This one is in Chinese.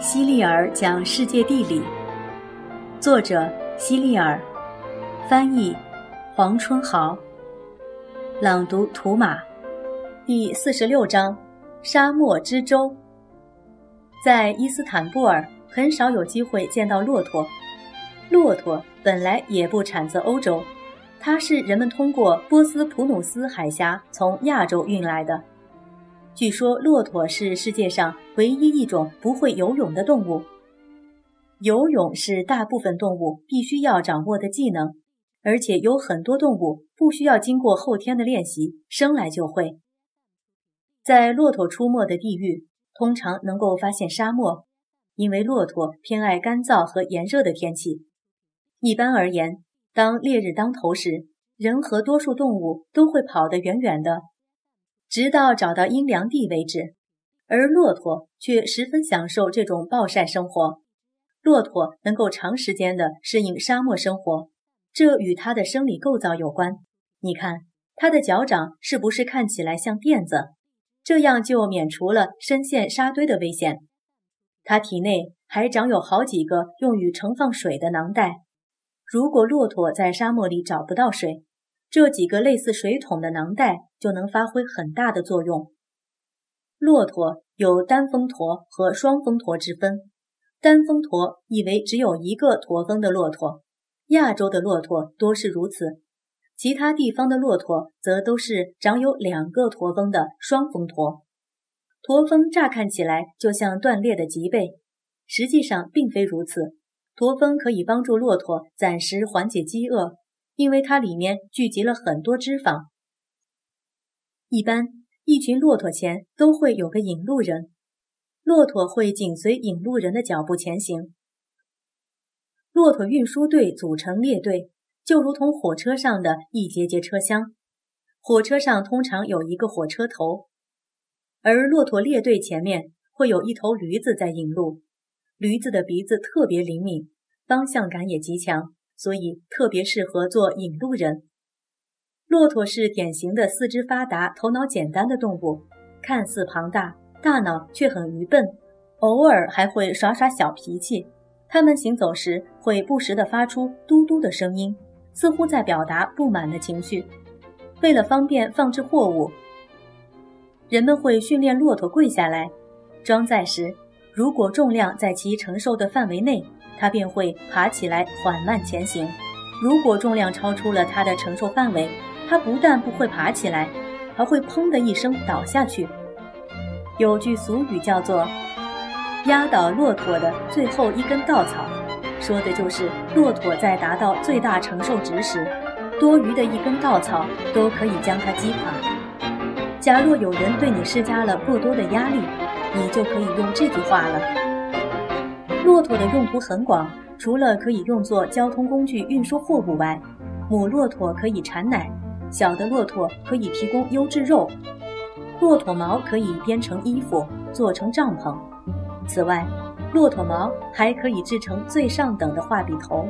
希利尔讲世界地理，作者希利尔，翻译黄春豪，朗读图马，第四十六章：沙漠之舟。在伊斯坦布尔，很少有机会见到骆驼。骆驼本来也不产自欧洲，它是人们通过波斯普鲁斯海峡从亚洲运来的。据说骆驼是世界上唯一一种不会游泳的动物。游泳是大部分动物必须要掌握的技能，而且有很多动物不需要经过后天的练习，生来就会。在骆驼出没的地域，通常能够发现沙漠，因为骆驼偏爱干燥和炎热的天气。一般而言，当烈日当头时，人和多数动物都会跑得远远的。直到找到阴凉地为止，而骆驼却十分享受这种暴晒生活。骆驼能够长时间的适应沙漠生活，这与它的生理构造有关。你看，它的脚掌是不是看起来像垫子？这样就免除了深陷沙堆的危险。它体内还长有好几个用于盛放水的囊袋。如果骆驼在沙漠里找不到水，这几个类似水桶的囊袋就能发挥很大的作用。骆驼有单峰驼和双峰驼之分，单峰驼意为只有一个驼峰的骆驼，亚洲的骆驼多是如此，其他地方的骆驼则都是长有两个驼峰的双峰驼。驼峰乍看起来就像断裂的脊背，实际上并非如此。驼峰可以帮助骆驼暂时缓解饥饿。因为它里面聚集了很多脂肪。一般一群骆驼前都会有个引路人，骆驼会紧随引路人的脚步前行。骆驼运输队组成列队，就如同火车上的一节节车厢。火车上通常有一个火车头，而骆驼列队前面会有一头驴子在引路。驴子的鼻子特别灵敏，方向感也极强。所以特别适合做引路人。骆驼是典型的四肢发达、头脑简单的动物，看似庞大，大脑却很愚笨，偶尔还会耍耍小脾气。它们行走时会不时地发出嘟嘟的声音，似乎在表达不满的情绪。为了方便放置货物，人们会训练骆驼跪下来。装载时，如果重量在其承受的范围内。它便会爬起来缓慢前行。如果重量超出了它的承受范围，它不但不会爬起来，还会砰的一声倒下去。有句俗语叫做“压倒骆驼的最后一根稻草”，说的就是骆驼在达到最大承受值时，多余的一根稻草都可以将它击垮。假若有人对你施加了过多的压力，你就可以用这句话了。骆驼的用途很广，除了可以用作交通工具运输货物外，母骆驼可以产奶，小的骆驼可以提供优质肉，骆驼毛可以编成衣服，做成帐篷。此外，骆驼毛还可以制成最上等的画笔头。